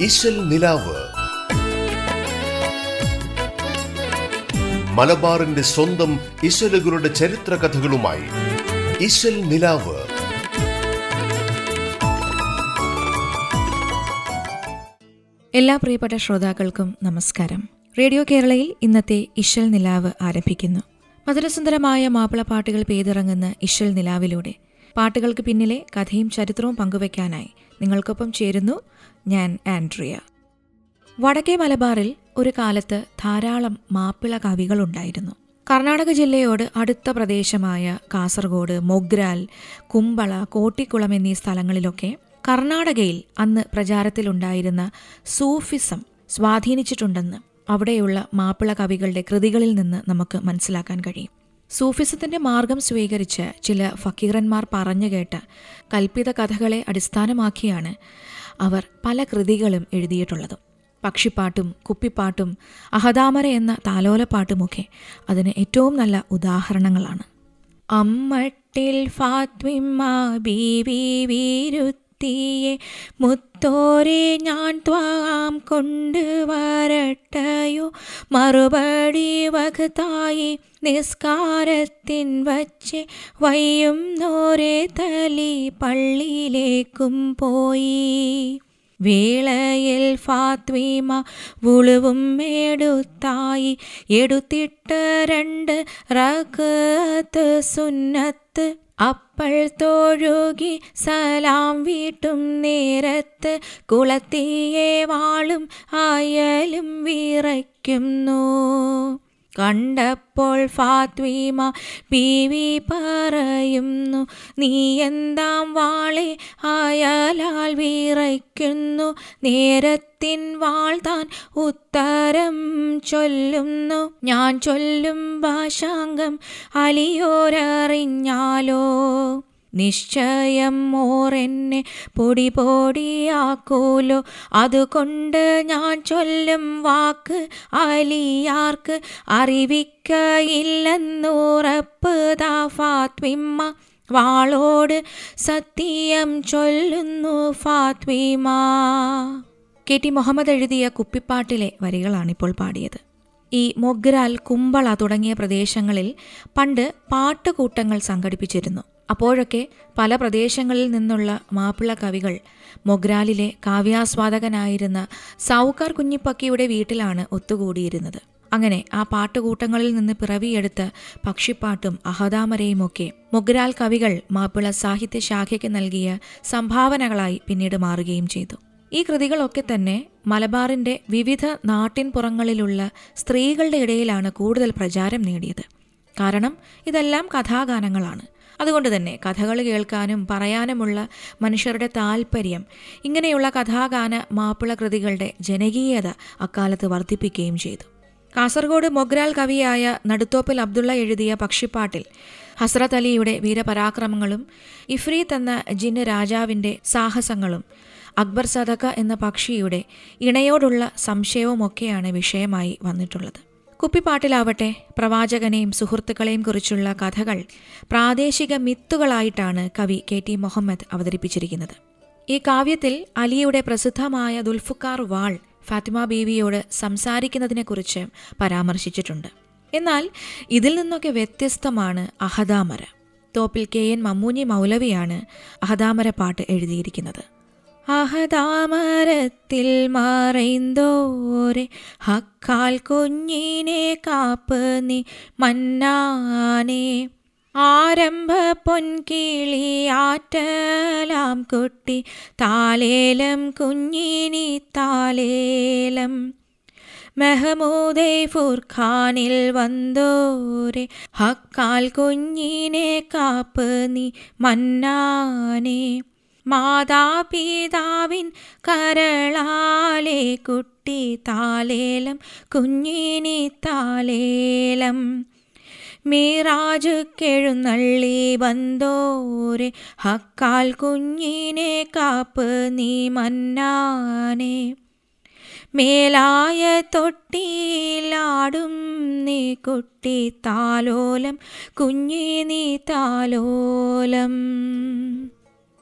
ഇശൽ നിലാവ്. മലബാറിന്റെ സ്വന്തം ഇശലുകളുടെ ചരിത്ര കഥകളുമായി ഇശൽ നിലാവ്. എല്ലാ പ്രിയപ്പെട്ട ശ്രോതാക്കൾക്കും നമസ്കാരം. റേഡിയോ കേരളയിൽ ഇന്നത്തെ ഇശൽ നിലാവ് ആരംഭിക്കുന്നു. മധുരസുന്ദരമായ മാപ്പിളപ്പാട്ടുകൾ പെയ്തിറങ്ങുന്ന ഇശൽ നിലാവിലൂടെ പാട്ടുകൾക്ക് പിന്നിലെ കഥയും ചരിത്രവും പങ്കുവയ്ക്കാനായി നിങ്ങൾക്കൊപ്പം ചേരുന്നു ഞാൻ ആൻഡ്രിയ. വടക്കേ മലബാറിൽ ഒരു കാലത്ത് ധാരാളം മാപ്പിള കവികളുണ്ടായിരുന്നു. കർണാടക ജില്ലയോട് അടുത്ത പ്രദേശമായ കാസർഗോഡ് മൊഗ്രാൽ കുമ്പള കോട്ടിക്കുളം എന്നീ സ്ഥലങ്ങളിലൊക്കെ കർണാടകയിൽ അന്ന് പ്രചാരത്തിലുണ്ടായിരുന്ന സൂഫിസം സ്വാധീനിച്ചിട്ടുണ്ടെന്ന് അവിടെയുള്ള മാപ്പിള കവികളുടെ കൃതികളിൽ നിന്ന് നമുക്ക് മനസ്സിലാക്കാൻ കഴിയും. സൂഫിസത്തിന്റെ മാർഗം സ്വീകരിച്ച് ചില ഫക്കീറന്മാർ പറഞ്ഞു കേട്ട കൽപ്പിത കഥകളെ അടിസ്ഥാനമാക്കിയാണ് അവർ പല കൃതികളും എഴുതിയിട്ടുള്ളത്. പക്ഷിപ്പാട്ടും കുപ്പിപ്പാട്ടും അഹദാമര എന്ന താലോലപ്പാട്ടുമൊക്കെ അതിന് ഏറ്റവും നല്ല ഉദാഹരണങ്ങളാണ്. അമ്മട്ടിൽ ഫാത്വിമ്മ ബീവി വീരുത്തിയെ മുത്തോരെ ഞാൻ ത്വാം കൊണ്ടുവരട്ടയോ മറുപടി വകതായി നിസ്കാരത്തിൻ വച്ച് വയ്യും നോരെ തലി പള്ളിയിലേക്കും പോയി. വേളയിൽ ഫാത്വീമ വുളുവും എടുത്തായി എടുത്തിട്ട് രണ്ട് റകത്ത് സുന്നത്ത് അപ്പോൾ തൊഴുകി സലാം വീട്ടും നേരത്ത് കുളത്തിയെ വാളും അയലും വിറയ്ക്കുന്നു. കണ്ടപ്പോൾ ഫാത്വീമ ബീവി പറയുന്നു നീ എന്താം വാളെ ആയാലാൽ വിറയ്ക്കുന്നു നേരത്തിൻ വാൾ താൻ ഉത്തരം ചൊല്ലുന്നു ഞാൻ ചൊല്ലും ഭാഷാംഗം അലിയോരറിഞ്ഞാലോ? നിശ്ചയം മോറെന്നെ പൊടി പൊടിയാക്കൂലോ അതുകൊണ്ട് ഞാൻ ചൊല്ലും വാക്ക് അലിയാർക്ക് അറിവിക്കയില്ലെന്നുറപ്പ് ഫാത്വിമ്മ വാളോട് സത്യം ചൊല്ലുന്നു ഫാത്വിമ കെ ടി മുഹമ്മദ് എഴുതിയ കുപ്പിപ്പാട്ടിലെ വരികളാണിപ്പോൾ പാടിയത്. ഈ മൊഗ്രാൽ കുമ്പള തുടങ്ങിയ പ്രദേശങ്ങളിൽ പണ്ട് പാട്ടുകൂട്ടങ്ങൾ സംഘടിപ്പിച്ചിരുന്നു. അപ്പോഴൊക്കെ പല പ്രദേശങ്ങളിൽ നിന്നുള്ള മാപ്പിള കവികൾ മൊഗ്രാലിലെ കാവ്യാസ്വാദകനായിരുന്ന സൗക്കാർ കുഞ്ഞിപ്പക്കിയുടെ വീട്ടിലാണ് ഒത്തുകൂടിയിരുന്നത്. അങ്ങനെ ആ പാട്ടുകൂട്ടങ്ങളിൽ നിന്ന് പിറവിയെടുത്ത പക്ഷിപ്പാട്ടും അഹദാമരയുമൊക്കെ മൊഗ്രാൽ കവികൾ മാപ്പിള സാഹിത്യ ശാഖയ്ക്ക് നൽകിയ സംഭാവനകളായി പിന്നീട് മാറുകയും ചെയ്തു. ഈ കൃതികളൊക്കെ തന്നെ മലബാറിന്റെ വിവിധ നാട്ടിൻപുറങ്ങളിലുള്ള സ്ത്രീകളുടെ ഇടയിലാണ് കൂടുതൽ പ്രചാരം നേടിയത്. കാരണം ഇതെല്ലാം കഥാഗാനങ്ങളാണ്. അതുകൊണ്ട് തന്നെ കഥകൾ കേൾക്കാനും പറയാനുമുള്ള മനുഷ്യരുടെ താല്പര്യം ഇങ്ങനെയുള്ള കഥാഗാന മാപ്പിള കൃതികളുടെ ജനകീയത അക്കാലത്ത് വർദ്ധിപ്പിക്കുകയും ചെയ്തു. കാസർഗോഡ് മൊഗ്രാൽ കവിയായ നടുത്തോപ്പിൽ അബ്ദുള്ള എഴുതിയ പക്ഷിപ്പാട്ടിൽ ഹസ്രത്ത് അലിയുടെ വീരപരാക്രമങ്ങളും ഇഫ്രീത്ത് എന്ന ജിന്ന് രാജാവിന്റെ സാഹസങ്ങളും അക്ബർ സദക്ക എന്ന പക്ഷിയുടെ ഇണയോടുള്ള സംശയവുമൊക്കെയാണ് വിഷയമായി വന്നിട്ടുള്ളത്. കുപ്പിപ്പാട്ടിലാവട്ടെ പ്രവാചകനെയും സുഹൃത്തുക്കളെയും കുറിച്ചുള്ള കഥകൾ പ്രാദേശിക മിത്തുകളായിട്ടാണ് കവി കെ ടി മുഹമ്മദ് അവതരിപ്പിച്ചിരിക്കുന്നത്. ഈ കാവ്യത്തിൽ അലിയുടെ പ്രസിദ്ധമായ ദുൽഫുക്കാർ വാൾ ഫാത്തിമ ബീവിയോട് സംസാരിക്കുന്നതിനെക്കുറിച്ച് പരാമർശിച്ചിട്ടുണ്ട്. എന്നാൽ ഇതിൽ നിന്നൊക്കെ വ്യത്യസ്തമാണ് അഹദാമര. തോപ്പിൽ കെ എൻ മമ്മൂഞ്ഞി മൗലവിയാണ് അഹദാമര പാട്ട് എഴുതിയിരിക്കുന്നത്. അഹദാമരത്തിൽ മറൈന്തോരെ? ഹക്കാൽ കുഞ്ഞിനെ കാപ്പ് നീ മന്നാനെ. ആരംഭ പൊൻകിളി ആറ്റലാം കുട്ടി താലേലം കുഞ്ഞിനി താലേലം. മെഹമൂദൈ ഫുർഖാനിൽ വന്തോരെ. ഹക്കാൽ കുഞ്ഞിനെ കാപ്പ് നീ മന്നാനെ. മാതാപിതാവിൻ കരളാലെ കുട്ടി താലേലം കുഞ്ഞിനി താലേലം. മീറാജ് കെഴുന്നള്ളി വന്തോരെ ഹക്കാൽ കുഞ്ഞിനെ കാപ്പ് നീ മന്നാനെ. മേലായ തൊട്ടിയിലാടും നീ കുട്ടി താലോലം കുഞ്ഞി നീ താലോലം.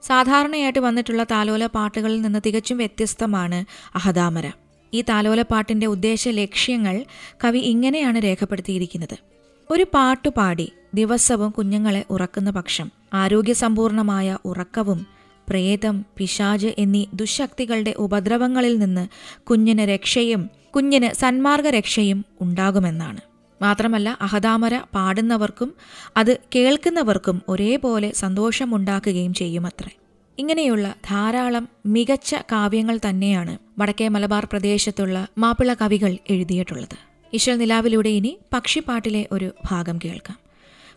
സാധാരണയായിട്ട് വന്നിട്ടുള്ള താലോല പാട്ടുകളിൽ നിന്ന് തികച്ചും വ്യത്യസ്തമാണ് അഹദാമര. ഈ താലോല പാട്ടിന്റെ ഉദ്ദേശ ലക്ഷ്യങ്ങൾ കവി ഇങ്ങനെയാണ് രേഖപ്പെടുത്തിയിരിക്കുന്നത്. ഒരു പാട്ടു പാടി ദിവസവും കുഞ്ഞുങ്ങളെ ഉറക്കുന്ന പക്ഷം ആരോഗ്യസമ്പൂർണമായ ഉറക്കവും പ്രേതം പിശാജ് എന്നീ ദുശക്തികളുടെ ഉപദ്രവങ്ങളിൽ നിന്ന് കുഞ്ഞിന് രക്ഷയും കുഞ്ഞിന് സന്മാർഗ രക്ഷയും ഉണ്ടാകുമെന്നാണ്. മാത്രമല്ല അഹദാമര പാടുന്നവർക്കും അത് കേൾക്കുന്നവർക്കും ഒരേപോലെ സന്തോഷമുണ്ടാക്കുകയും ചെയ്യുമത്രേ. ഇങ്ങനെയുള്ള ധാരാളം മികച്ച കാവ്യങ്ങൾ തന്നെയാണ് വടക്കേ മലബാർ പ്രദേശത്തുള്ള മാപ്പിള കവികൾ എഴുതിയിട്ടുള്ളത്. ഇശൽ നിലാവിലൂടെ ഇനി പക്ഷിപ്പാട്ടിലെ ഒരു ഭാഗം കേൾക്കാം.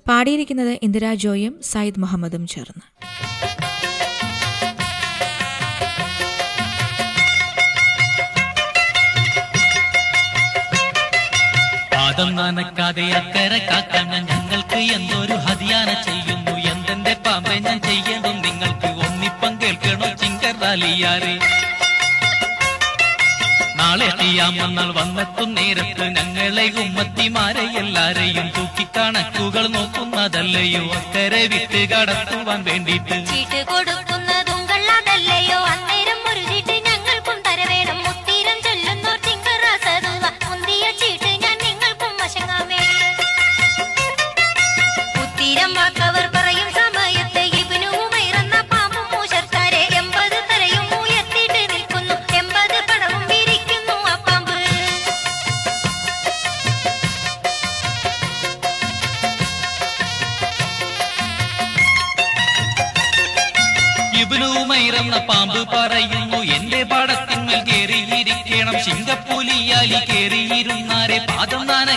പാടിയിരിക്കുന്നത് ഇന്ദിരാ ജോയും സയ്യിദ് മുഹമ്മദും ചേർന്ന്. പാദം നനക്കാതെ അക്കര കാക്കാൻ ഞാൻ ഞങ്ങൾക്ക് എന്തൊരു ഹതിയാന ചെയ്യുന്നു? എന്തെന്റെ പാമ്പെ ഞാൻ ചെയ്യണം? നിങ്ങൾക്ക് ഒന്നിപ്പം കേൾക്കണോ ചിങ്കറാലിയാരെ നാളെ ചെയ്യാമെന്നാൽ വന്നെത്തും നേരത്ത് ഞങ്ങളെ ഉമ്മത്തിമാരെ എല്ലാരെയും തൂക്കിക്കണക്കുകൾ നോക്കുന്നതല്ലയോ? അക്കരെ വിട്ട് കടത്തുവാൻ വേണ്ടിയിട്ട് കൊടുക്കുന്നതും അന്നേരം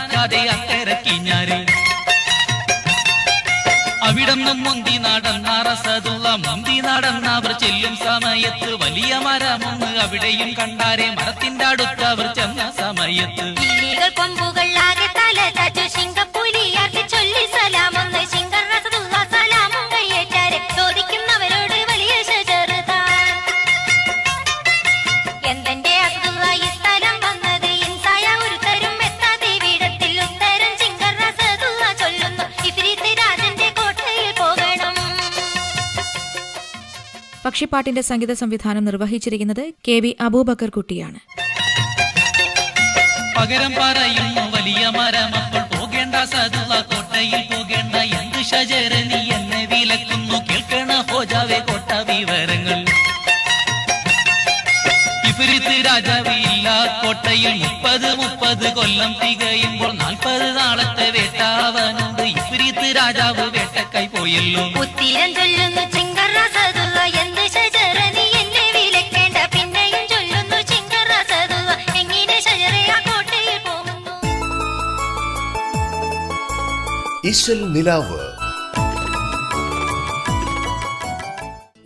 പാദം നനക്കാതെ അക്കരക്കിഞ്ഞാരെ അവിടം മുന്തി നടന്നറസതുള്ള മുന്തി നടന്നവർ ചെല്ലും സമയത്ത് വലിയ മരമൊന്ന് അവിടെയും കണ്ടാരെ. മരത്തിന്റെ അടുത്ത് അവർ ചെന്ന സമയത്ത് പക്ഷിപ്പാട്ടിന്റെ സംഗീത സംവിധാനം നിർവഹിച്ചിരിക്കുന്നത് കെ വി അബൂബക്കർ കുട്ടിയാണ്. പകരം പറയുന്നു വലിയ മരം അപ്പോൾ പോകേണ്ട സദുവ കോട്ടയിൽ പോകേണ്ട എന്ത് ശജരനി എന്നെ വിലക്കുന്നു. കേൾക്കണ ഹോജാവെ കോട്ട വിവരങ്ങൾ. ഇഫരിത്ത് രാജാവ് കോട്ടയിൽ മുപ്പത് മുപ്പത് കൊല്ലം തികയുമ്പോൾ നാൽപ്പത് നാളത്തെ പോയല്ലോ. ഉത്തിരം ചൊല്ലുന്നു എന്ത് എന്നെ വിലക്കേണ്ട? പിന്നെയും ചൊല്ലുന്നു എങ്ങനെ കോട്ടയിൽ പോകുന്നു? ഇശൽ നിലാവ്.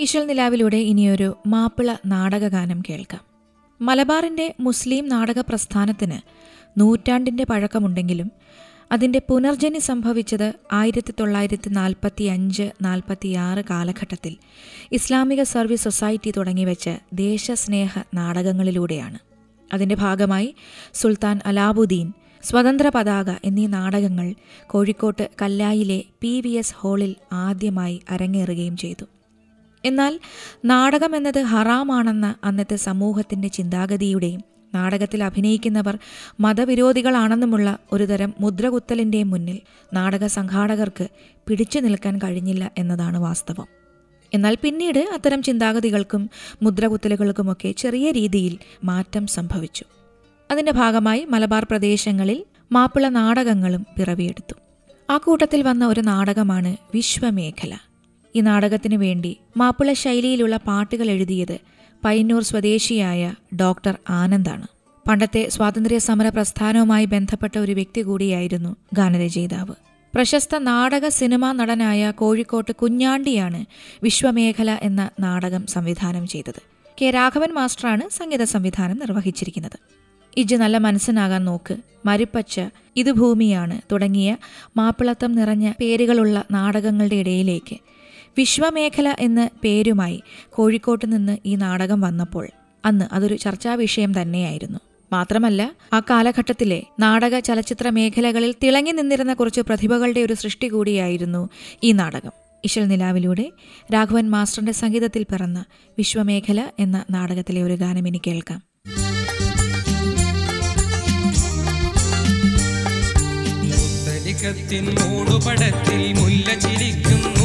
ഇശൽ നിലാവിലൂടെ ഇനിയൊരു മാപ്പിള നാടകഗാനം കേൾക്കാം. മലബാറിന്റെ മുസ്ലിം നാടക പ്രസ്ഥാനത്തിന് നൂറ്റാണ്ടിന്റെ പഴക്കമുണ്ടെങ്കിലും അതിന്റെ പുനർജനി സംഭവിച്ചത് ആയിരത്തി തൊള്ളായിരത്തി നാൽപ്പത്തി അഞ്ച് നാൽപ്പത്തിയാറ് കാലഘട്ടത്തിൽ. ഇസ്ലാമിക സർവീസ് സൊസൈറ്റി തുടങ്ങിവെച്ച ദേശസ്നേഹ നാടകങ്ങളിലൂടെയാണ്. അതിന്റെ ഭാഗമായി സുൽത്താൻ അലാബുദ്ദീൻ സ്വതന്ത്ര പതാക എന്നീ നാടകങ്ങൾ കോഴിക്കോട്ട് കല്ലായിലെ പി വി എസ് ഹാളിൽ ആദ്യമായി അരങ്ങേറുകയും ചെയ്തു. എന്നാൽ നാടകമെന്നത് ഹറാമാണെന്ന അന്നത്തെ സമൂഹത്തിന്റെ ചിന്താഗതിയുടെയും നാടകത്തിൽ അഭിനയിക്കുന്നവർ മതവിരോധികളാണെന്നുമുള്ള ഒരുതരം മുദ്രകുത്തലിന്റെ മുന്നിൽ നാടക സംഘാടകർക്ക് പിടിച്ചു നിൽക്കാൻ കഴിഞ്ഞില്ല എന്നതാണ് വാസ്തവം. എന്നാൽ പിന്നീട് അത്തരം ചിന്താഗതികൾക്കും മുദ്രകുത്തലുകൾക്കുമൊക്കെ ചെറിയ രീതിയിൽ മാറ്റം സംഭവിച്ചു. അതിന്റെ ഭാഗമായി മലബാർ പ്രദേശങ്ങളിൽ മാപ്പിള നാടകങ്ങളും പിറവിയെടുത്തു. ആ കൂട്ടത്തിൽ വന്ന ഒരു നാടകമാണ് വിശ്വമേഖല. ഈ നാടകത്തിനു വേണ്ടി മാപ്പിള ശൈലിയിലുള്ള പാട്ടുകൾ എഴുതിയത് പയ്യന്നൂർ സ്വദേശിയായ ഡോക്ടർ ആനന്ദാണ്. പണ്ടത്തെ സ്വാതന്ത്ര്യ സമര പ്രസ്ഥാനവുമായി ബന്ധപ്പെട്ട ഒരു വ്യക്തി കൂടിയായിരുന്നു ഗാനരചയിതാവ്. പ്രശസ്ത നാടക സിനിമാ നടനായ കോഴിക്കോട്ട് കുഞ്ഞാണ്ടിയാണ് വിശ്വമേഖല എന്ന നാടകം സംവിധാനം ചെയ്തത്. കെ. രാഘവൻ മാസ്റ്ററാണ് സംഗീത സംവിധാനം നിർവഹിച്ചിരിക്കുന്നത്. ഇജ് നല്ല മനസ്സിനാകാൻ നോക്ക്. മരുപ്പച്ച ഇത് ഭൂമിയാണ് തുടങ്ങിയ മാപ്പിളത്തം നിറഞ്ഞ പേരുകളുള്ള നാടകങ്ങളുടെ ഇടയിലേക്ക് വിശ്വമേഖല എന്ന പേരുമായി കോഴിക്കോട്ട് നിന്ന് ഈ നാടകം വന്നപ്പോൾ അന്ന് അതൊരു ചർച്ചാ വിഷയം തന്നെയായിരുന്നു. മാത്രമല്ല ആ കാലഘട്ടത്തിലെ നാടക ചലച്ചിത്ര മേഖലകളിൽ തിളങ്ങി നിന്നിരുന്ന കുറച്ച് പ്രതിഭകളുടെ ഒരു സൃഷ്ടി കൂടിയായിരുന്നു ഈ നാടകം. ഇശൽ നിലാവിലൂടെ രാഘവൻ മാസ്റ്ററിന്റെ സംഗീതത്തിൽ പിറന്ന വിശ്വമേഖല എന്ന നാടകത്തിലെ ഒരു ഗാനം ഇനി കേൾക്കാം. ത്തിൽ മൂടുപടത്തിൽ മുല്ല ചിരിക്കുന്നു.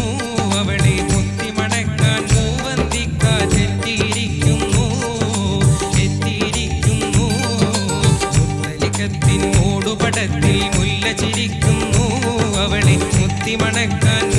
மணக்க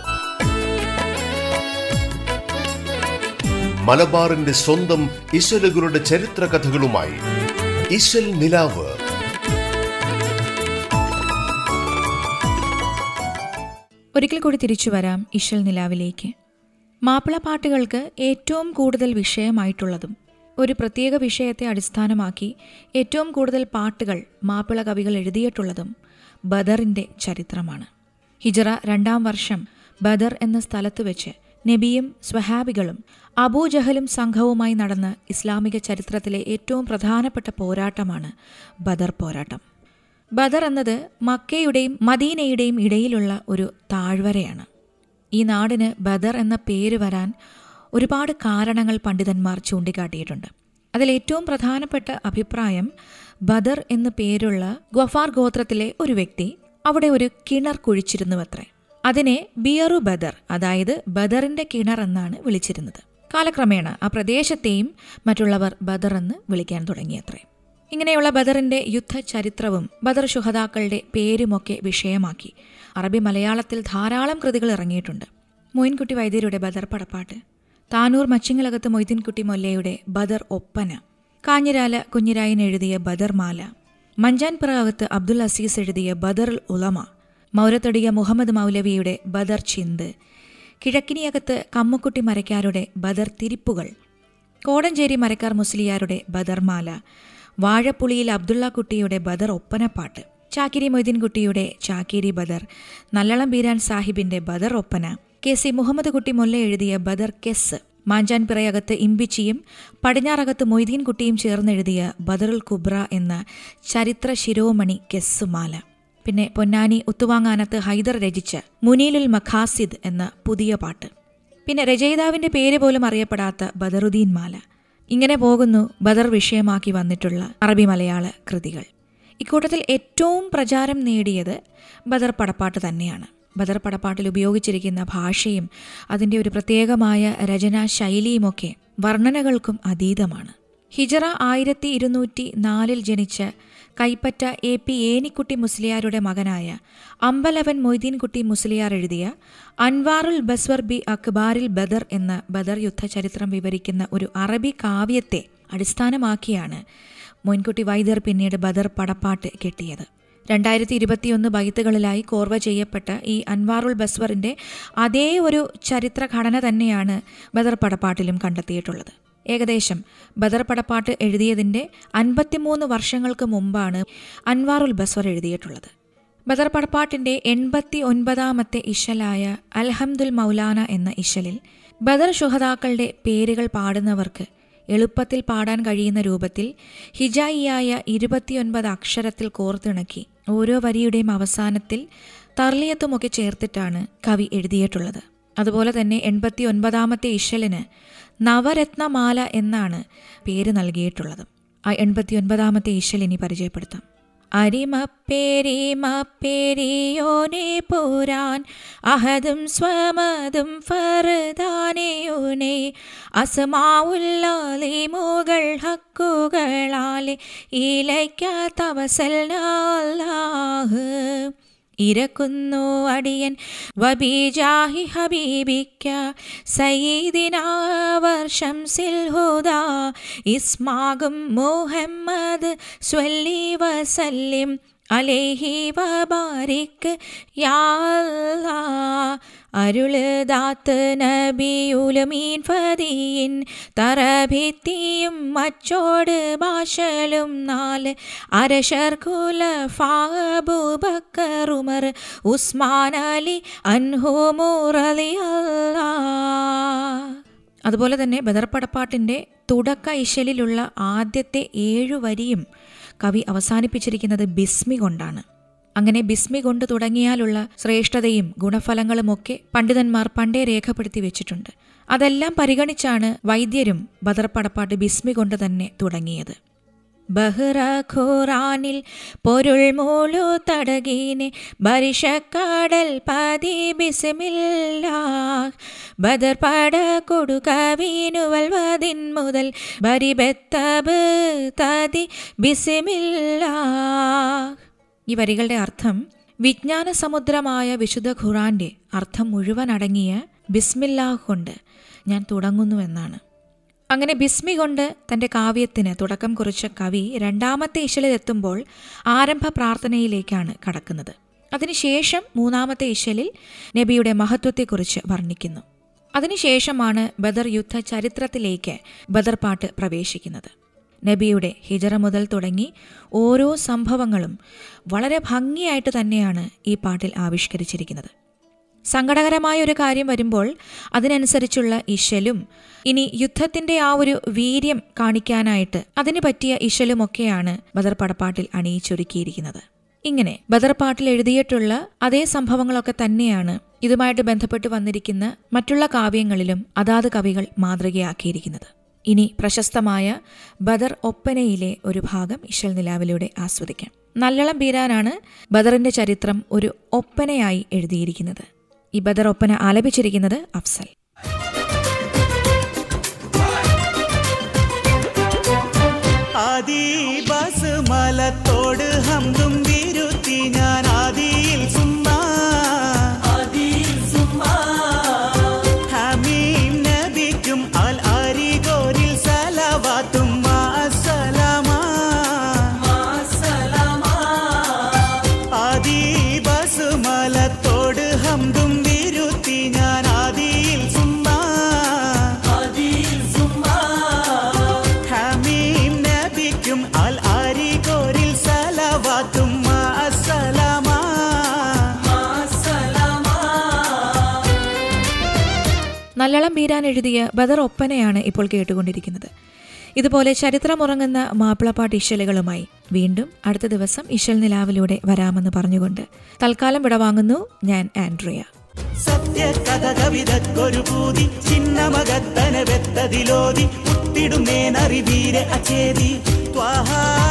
മലബാറിന്റെ സ്വന്തം ഇശലുകളുടെ ചരിത്ര കഥകളുമായി നിലാവ്. ഒരിക്കൽ കൂടി തിരിച്ചു വരാം ഇശൽ നിലാവിലേക്ക്. മാപ്പിള പാട്ടുകൾക്ക് ഏറ്റവും കൂടുതൽ വിഷയമായിട്ടുള്ളതും ഒരു പ്രത്യേക വിഷയത്തെ അടിസ്ഥാനമാക്കി ഏറ്റവും കൂടുതൽ പാട്ടുകൾ മാപ്പിള കവികൾ എഴുതിയിട്ടുള്ളതും ബദറിന്റെ ചരിത്രമാണ്. ഹിജറ രണ്ടാം വർഷം ബദർ എന്ന സ്ഥലത്ത് വെച്ച് നബിയും സ്വഹാബികളും അബൂജഹലും സംഘവുമായി നടന്ന ഇസ്ലാമിക ചരിത്രത്തിലെ ഏറ്റവും പ്രധാനപ്പെട്ട പോരാട്ടമാണ് ബദർ പോരാട്ടം. ബദർ എന്നത് മക്കയുടെയും മദീനയുടെയും ഇടയിലുള്ള ഒരു താഴ്വരയാണ്. ഈ നാടിന് ബദർ എന്ന പേര് വരാൻ ഒരുപാട് കാരണങ്ങൾ പണ്ഡിതന്മാർ ചൂണ്ടിക്കാട്ടിയിട്ടുണ്ട്. അതിൽ ഏറ്റവും പ്രധാനപ്പെട്ട അഭിപ്രായം ബദർ എന്നു പേരുള്ള ഗ്വഫാർ ഗോത്രത്തിലെ ഒരു വ്യക്തി അവിടെ ഒരു കിണർ കുഴിച്ചിരുന്നുവത്രേ. അതിനെ ബിയറു ബദർ അതായത് ബദറിന്റെ കിണർ എന്നാണ് വിളിച്ചിരുന്നത്. കാലക്രമേണ ആ പ്രദേശത്തെയും മറ്റുള്ളവർ ബദർ എന്ന് വിളിക്കാൻ തുടങ്ങിയത്രേ. ഇങ്ങനെയുള്ള ബദറിന്റെ യുദ്ധ ചരിത്രവും ബദർ ശുഹതാക്കളുടെ പേരുമൊക്കെ വിഷയമാക്കി. അറബി മലയാളത്തിൽ ധാരാളം കൃതികൾ ഇറങ്ങിയിട്ടുണ്ട്. മൊയ്ൻകുട്ടി വൈദ്യരുടെ ബദർ പടപ്പാട്ട് താനൂർ മച്ചിങ്ങലകത്ത് മൊയ്തീൻകുട്ടി മൊല്ലയുടെ ബദർ ഒപ്പന കാഞ്ഞിരാല കുഞ്ഞിരായൻ എഴുതിയ ബദർ മാല മഞ്ചാൻപിറകത്ത് അബ്ദുൽ അസീസ് എഴുതിയ ബദർ ഉലമ മൗരത്തടിയ മുഹമ്മദ് മൗലവിയുടെ ബദർ ചിന്ത്. കിഴക്കിനിയകത്ത് കമ്മക്കുട്ടി മരക്കാരുടെ ബദർ തിരിപ്പുകൾ. കോടഞ്ചേരി മരക്കാർ മുസ്ലിയാരുടെ ബദർമാല വാഴപ്പുളിയിൽ അബ്ദുള്ള കുട്ടിയുടെ ബദർ ഒപ്പനപ്പാട്ട്. ചാക്കിരി മൊയ്തീൻകുട്ടിയുടെ ചാക്കിരി ബദർ. നല്ലളം ബീരാൻ സാഹിബിന്റെ ബദർ ഒപ്പന. കെ സി മുഹമ്മദ് കുട്ടി മുല്ല എഴുതിയ ബദർ കെസ്. മാഞ്ചാൻപിറയകത്ത് ഇമ്പിച്ചിയും പടിഞ്ഞാറകത്ത് മൊയ്തീൻകുട്ടിയും ചേർന്നെഴുതിയ ബദറുൽ കുബ്ര എന്ന ചരിത്ര ശിരോമണി കെസ്സുമാല പിന്നെ പൊന്നാനി ഉത്തുവാങ്ങാനത്ത് ഹൈദർ രചിച്ച മുനീലുൽ മഖാസിദ് എന്ന പുതിയ പാട്ട്. പിന്നെ രചയിതാവിന്റെ പേര് പോലും അറിയപ്പെടാത്ത ബദറുദ്ദീൻ മാല. ഇങ്ങനെ പോകുന്നു ബദർ വിഷയമാക്കി വന്നിട്ടുള്ള അറബി മലയാള കൃതികൾ. ഇക്കൂട്ടത്തിൽ ഏറ്റവും പ്രചാരം നേടിയത് ബദർ പടപ്പാട്ട് തന്നെയാണ്. ബദർ പടപ്പാട്ടിൽ ഉപയോഗിച്ചിരിക്കുന്ന ഭാഷയും അതിന്റെ ഒരു പ്രത്യേകമായ രചനാ ശൈലിയുമൊക്കെ വർണനകൾക്കും അതീതമാണ്. ഹിജറ ആയിരത്തി ഇരുന്നൂറ്റി നാലിൽ ജനിച്ച കൈപ്പറ്റ എ പി ഏനിക്കുട്ടി മുസ്ലിയാരുടെ മകനായ അമ്പലവൻ മൊയ്തീൻകുട്ടി മുസ്ലിയാർ എഴുതിയ അൻവാറുൽ ബസ്വർ ബി അക്ബാറിൽ ബദർ എന്ന ബദർ യുദ്ധ ചരിത്രം വിവരിക്കുന്ന ഒരു അറബി കാവ്യത്തെ അടിസ്ഥാനമാക്കിയാണ് മൊയ്ൻകുട്ടി വൈദ്യർ പിന്നീട് ബദർ പടപ്പാട്ട് കെട്ടിയത്. രണ്ടായിരത്തി ഇരുപത്തിയൊന്ന് ബൈത്തുകളിലായി കോർവ ചെയ്യപ്പെട്ട ഈ അൻവാറുൽ ബസ്വറിന്റെ അതേ ഒരു ചരിത്രഘടന തന്നെയാണ് ബദർ പടപ്പാട്ടിലും കണ്ടെത്തിയിട്ടുള്ളത്. ഏകദേശം. ബദർ പടപ്പാട്ട് എഴുതിയതിന്റെ അൻപത്തിമൂന്ന് വർഷങ്ങൾക്ക് മുമ്പാണ് അൻവാറുൽ ബസ്വർ എഴുതിയിട്ടുള്ളത്. ബദർ പടപ്പാട്ടിന്റെ എൺപത്തി ഒൻപതാമത്തെ ഇശലായ അൽഹംദുൽ മൗലാന എന്ന ഇഷലിൽ ബദർ ശുഹതാക്കളുടെ പേരുകൾ പാടുന്നവർക്ക് എളുപ്പത്തിൽ പാടാൻ കഴിയുന്ന രൂപത്തിൽ ഹിജായിയായ ഇരുപത്തിയൊൻപത് അക്ഷരത്തിൽ കോർത്തിണക്കി ഓരോ വരിയുടെയും അവസാനത്തിൽ തർലിയത്തുമൊക്കെ ചേർത്തിട്ടാണ് കവി എഴുതിയിട്ടുള്ളത്. അതുപോലെ തന്നെ എൺപത്തി ഒൻപതാമത്തെ ഇശലിന് നവരത്നമാല എന്നാണ് പേര് നൽകിയിട്ടുള്ളത്. ആ എൺപത്തി ഒൻപതാമത്തെ ഈശ്വൽ ഇനി പരിചയപ്പെടുത്താം. അരിമപ്പേരിമപ്പേരിയോനെ പോരാൻ അഹദും സ്വമതും ഫർദാനെയോനെ അസമാവുല്ലാലി മുകൾ ഹക്കുകളാലെ ഇലയ്ക്കാത്തവസല്ലാഹ് ഇരക്കുന്നു അടിയൻ. വബീജാഹി ഹബീബിക്ക. സയ്യിദിന വർഷം സിൽഹുദ. ഇസ്മാകും മുഹമ്മദ് സ്വല്ലി വസല്ലിം. അലേഹി വബാരിക്. യാ അരുളുദാത്ത് നബിയുലമീൻ ഫതിയിൻ തറഭിത്തിയും മച്ചോട് ഭാഷലും നാല് അരശർ ഫാബുബക്കറുമർ ഉസ്മാൻ അലി അൻഹുമുറലി അതുപോലെ തന്നെ ബദർപ്പടപ്പാട്ടിന്റെ തുടക്ക ഇശലിലുള്ള ആദ്യത്തെ ഏഴു വരിയും കവി അവസാനിപ്പിച്ചിരിക്കുന്നത് ബിസ്മി കൊണ്ടാണ്. അങ്ങനെ ബിസ്മി കൊണ്ട് തുടങ്ങിയാലുള്ള ശ്രേഷ്ഠതയും ഗുണഫലങ്ങളുമൊക്കെ പണ്ഡിതന്മാർ പണ്ടേ രേഖപ്പെടുത്തി വെച്ചിട്ടുണ്ട്. അതെല്ലാം പരിഗണിച്ചാണ് വൈദ്യരും ബദർപടപ്പാട്ട് ബിസ്മി കൊണ്ട് തന്നെ തുടങ്ങിയത്. ബഹ്റ ഖുറാനിൽ പൊരുൾ മൂളു തടകീനെ ബരിഷക്കാടൽ പതി ബിസ്മില്ലാ ബദർ പട കൊടുകവീനുവൽ വതിൻ മുതൽ ബരിബത്തബ് തതി ബിസ്മില്ലാ ഈ വരികളുടെ അർത്ഥം വിജ്ഞാന സമുദ്രമായ വിശുദ്ധ ഖുറാന്റെ അർത്ഥം മുഴുവൻ അടങ്ങിയ ബിസ്മില്ലാഹ് കൊണ്ട് ഞാൻ തുടങ്ങുന്നുവെന്നാണ്. അങ്ങനെ ബിസ്മി കൊണ്ട് തന്റെ കാവ്യത്തിന് തുടക്കം കുറിച്ച കവി രണ്ടാമത്തെ ഇശലിലെത്തുമ്പോൾ ആരംഭ പ്രാർത്ഥനയിലേക്കാണ് കടക്കുന്നത്. അതിനുശേഷം മൂന്നാമത്തെ ഇശലിൽ നബിയുടെ മഹത്വത്തെക്കുറിച്ച് വർണിക്കുന്നു. അതിനുശേഷമാണ് ബദർ യുദ്ധ ചരിത്രത്തിലേക്ക് ബദർ പാട്ട് പ്രവേശിക്കുന്നത്. നബിയുടെ ഹിജറ മുതൽ തുടങ്ങി ഓരോ സംഭവങ്ങളും വളരെ ഭംഗിയായിട്ട് തന്നെയാണ് ഈ പാട്ടിൽ ആവിഷ്കരിച്ചിരിക്കുന്നത്. സങ്കടകരമായ ഒരു കാര്യം വരുമ്പോൾ അതിനനുസരിച്ചുള്ള ഇശലും ഇനി യുദ്ധത്തിന്റെ ആ ഒരു വീര്യം കാണിക്കാനായിട്ട് അതിന് പറ്റിയ ഇശലുമൊക്കെയാണ് ബദർ പടപ്പാട്ടിൽ അണിയിച്ചൊരുക്കിയിരിക്കുന്നത്. ഇങ്ങനെ ബദർ പാട്ടിൽ എഴുതിയിട്ടുള്ള അതേ സംഭവങ്ങളൊക്കെ തന്നെയാണ് ഇതുമായിട്ട് ബന്ധപ്പെട്ട് വന്നിരിക്കുന്ന മറ്റുള്ള കാവ്യങ്ങളിലും അതാത് കവികൾ മാതൃകയാക്കിയിരിക്കുന്നത്. ഇനി പ്രശസ്തമായ ബദർ ഒപ്പനയിലെ ഒരു ഭാഗം ഇശൽ നിലാവിലൂടെ ആസ്വദിക്കാം. നല്ലളം ബീരാനാണ് ബദറിന്റെ ചരിത്രം ഒരു ഒപ്പനയായി എഴുതിയിരിക്കുന്നത്. ഈ ബദർ ഒപ്പന ആലപിച്ചിരിക്കുന്നത് അഫ്സൽ. ആദി ബസ് മലത്തോട് ഹംതും വിരുത്തി ഞാൻ ആദിയിൽ നല്ലളം ബീരാൻ എഴുതിയ ബദർ ഒപ്പനയാണ് ഇപ്പോൾ കേട്ടുകൊണ്ടിരിക്കുന്നത്. ഇതുപോലെ ചരിത്രമുറങ്ങുന്ന മാപ്പിളപ്പാട്ട് ഇശലുകളുമായി വീണ്ടും അടുത്ത ദിവസം ഇശൽ നിലാവിലൂടെ വരാമെന്ന് പറഞ്ഞുകൊണ്ട് തൽക്കാലം വിടവാങ്ങുന്നു ഞാൻ ആൻഡ്രിയ. മുത്തിടുന്നേനറിവീരെ അചേതി ത്വാഹാനബിയും